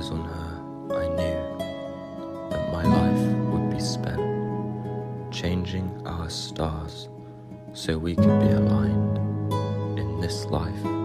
eyes on her, I knew that my life would be spent changing our stars so we could be aligned in this life.